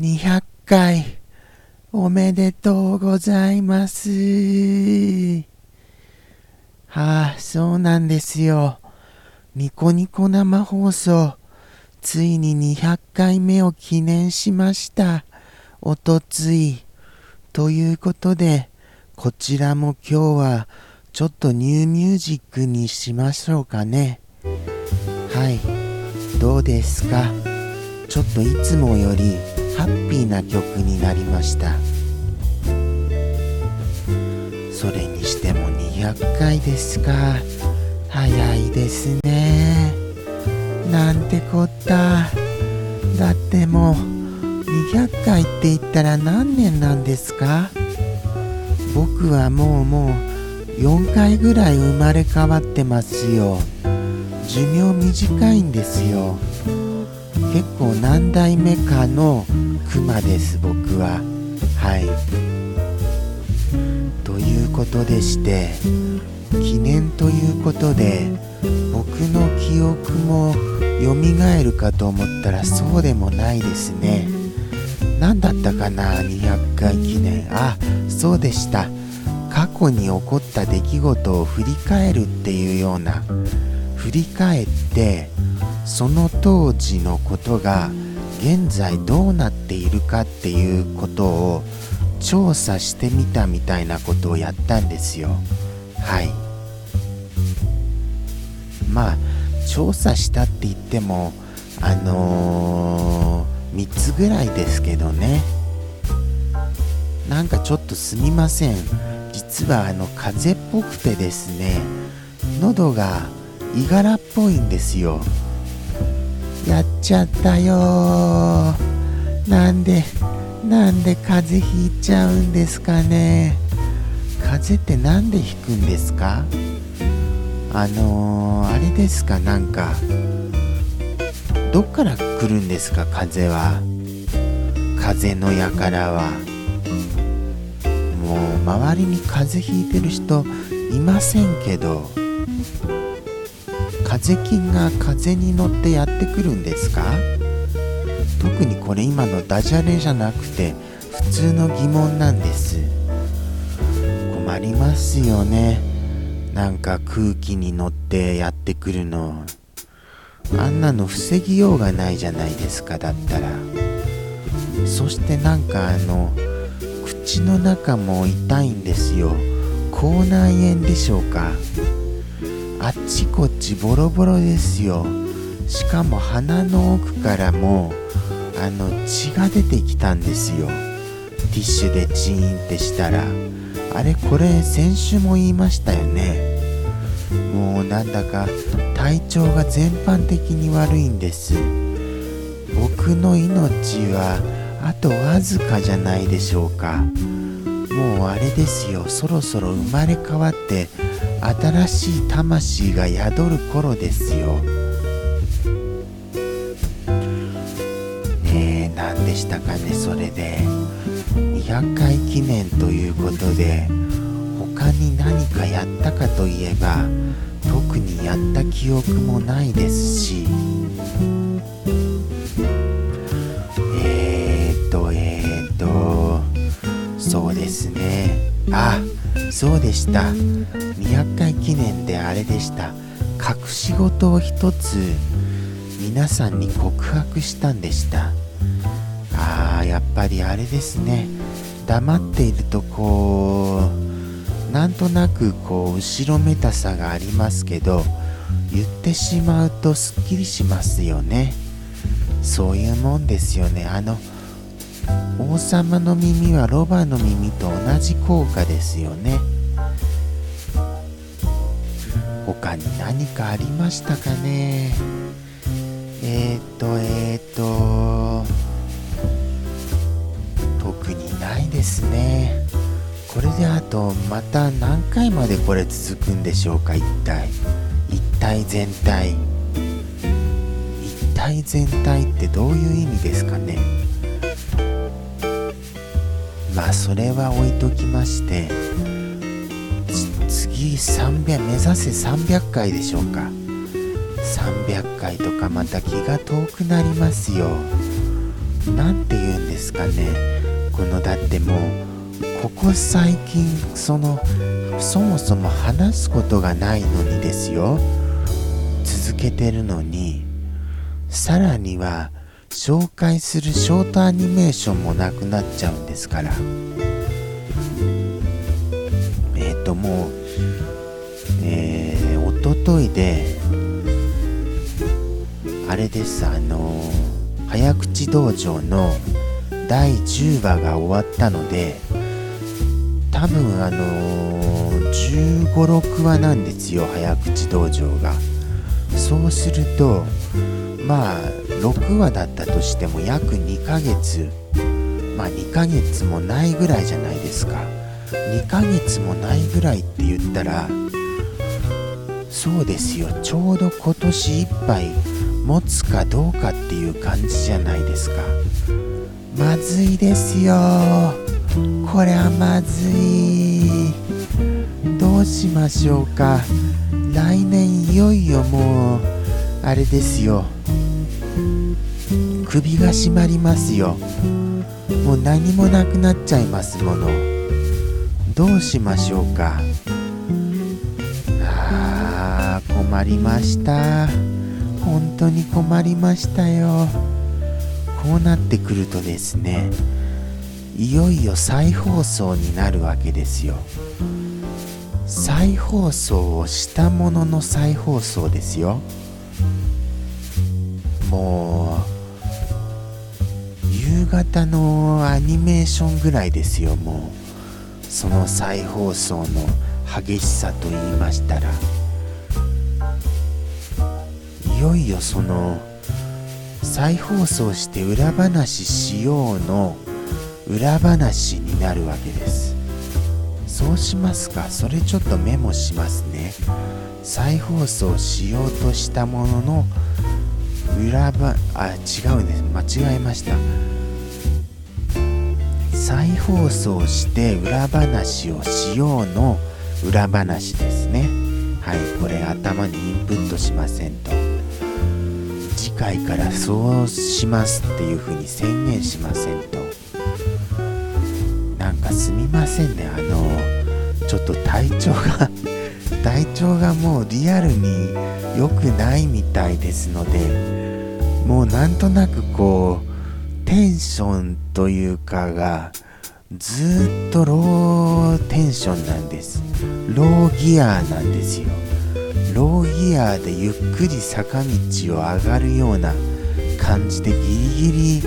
200回おめでとうございます。はあ、そうなんですよ。ニコニコ生放送、ついに200回目を記念しました。おとつい。ということで、こちらも今日はちょっとニューミュージックにしましょうかね。はい。どうですか？ちょっといつもよりハッピーな曲になりました。それにしても200回ですか。早いですね。なんてこった。だってもう200回って言ったら何年なんですか。僕はもうもう4回ぐらい生まれ変わってますよ。寿命短いんですよ。結構何代目かのクマです僕は。はい。ということでして記念ということで僕の記憶も蘇るかと思ったらそうでもないですね。何だったかな200回記念。あそうでした。過去に起こった出来事を振り返るっていうような。振り返ってその当時のことが現在どうなっているかっていうことを調査してみたみたいなことをやったんですよ。はい。まあ調査したって言ってもあのー、3つぐらいですけどね。なんかちょっとすみません。実はあの風邪っぽくてですね喉がいがらっぽいんですよ。やっちゃったよ。なんでなんで風邪ひいちゃうんですかね。風邪ってなんでひくんですか？あのー、あれですかなんか。どっから来るんですか風は？風の輩は。もう周りに風邪ひいてる人いませんけど。風菌が風に乗ってやってくるんですか？特にこれ今のダジャレじゃなくて普通の疑問なんです。困りますよね。なんか空気に乗ってやってくるの。あんなの防ぎようがないじゃないですかだったら。そしてなんかあの口の中も痛いんですよ。口内炎でしょうか？あちこちボロボロですよ。しかも鼻の奥からもあの血が出てきたんですよ。ティッシュでチーンってしたら。あれこれ先週も言いましたよね。もうなんだか体調が全般的に悪いんです。僕の命はあとわずかじゃないでしょうか。もうあれですよ。そろそろ生まれ変わって新しい魂が宿る頃ですよ。ねえ何でしたかねそれで。200回記念ということで他に何かやったかといえば特にやった記憶もないですし。あそうでした。200回記念であれでした。隠し事を一つ皆さんに告白したんでした。あーやっぱりあれですね。黙っているとこうなんとなくこう後ろめたさがありますけど言ってしまうとすっきりしますよね。そういうもんですよね。あの王様の耳はロバの耳と同じ効果ですよね。他に何かありましたかね？えー、っとえー、っと。特にないですね。これであとまた何回までこれ続くんでしょうか？一体。一体全体。一体全体ってどういう意味ですかね？まあそれは置いときまして次300目指せ300回でしょうか。300回とかまた気が遠くなりますよ。何て言うんですかね。このだってもうここ最近そのそもそも話すことがないのにですよ。続けてるのにさらには紹介するショートアニメーションもなくなっちゃうんですから。えっ、ー、ともうえー、おとといであれですあのー、早口道場の第10話が終わったので多分あのー、1 5 6話なんですよ早口道場が。そうするとまあ6話だったとしても約2ヶ月。まあ2ヶ月もないぐらいじゃないですか。2ヶ月もないぐらいって言ったらそうですよ。ちょうど今年いっぱい持つかどうかっていう感じじゃないですか。まずいですよ。これはまずい。どうしましょうか。来年いよいよもうあれですよ。首が締まりますよ。もう何もなくなっちゃいますもの。どうしましょうか。あー困りました。本当に困りましたよ。こうなってくるとですねいよいよ再放送になるわけですよ。再放送をしたものの再放送ですよ。もうう夕方のアニメーションぐらいですよもう。その再放送の激しさと言いましたら。いよいよその再放送して裏話しようの裏話になるわけです。そうしますか？それちょっとメモしますね。再放送しようとしたものの裏ばあ違うんです。間違えました。再放送して裏話をしようの裏話ですね。はい。これ頭にインプットしませんと。次回からそうしますっていう風に宣言しませんと。なんかすみませんね。あのちょっと体調が 体調がもうリアルに良くないみたいですのでもうなんとなくこうテンションというかがずっとローテンションなんです。ローギアなんですよ。ローギアでゆっくり坂道を上がるような感じでギリギ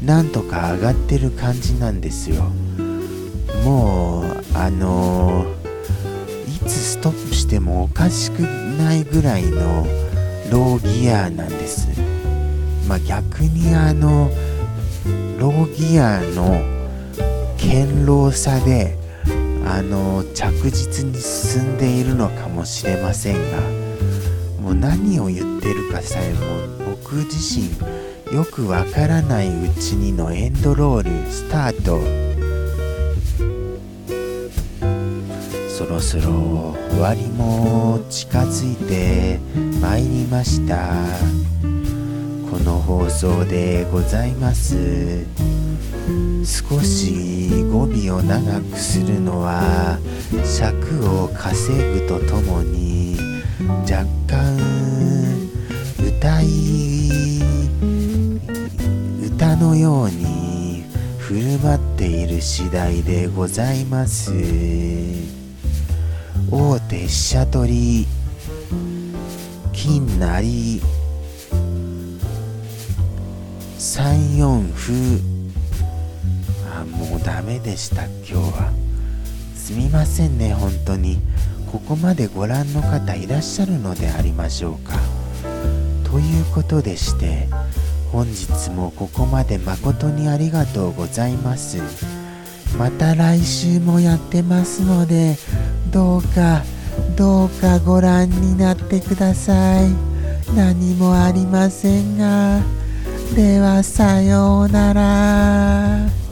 リなんとか上がってる感じなんですよ。もうあのー、いつストップしてもおかしくないぐらいのローギアなんです。まあ逆にあのローギアの堅牢さであの着実に進んでいるのかもしれませんがもう何を言ってるかさえも僕自身よくわからないうちにのエンドロールスタート。そろそろ終わりも近づいてまいりました。この放送でございます。少し語尾を長くするのは尺を稼ぐとともに若干歌い歌のように振る舞っている次第でございます。大手飛車取り金なり3四歩もうダメでした今日は。すみませんね本当に。ここまでご覧の方いらっしゃるのでありましょうか。ということでして本日もここまで誠にありがとうございます。また来週もやってますのでどうかどうかご覧になってください。何もありませんが。ではさようなら。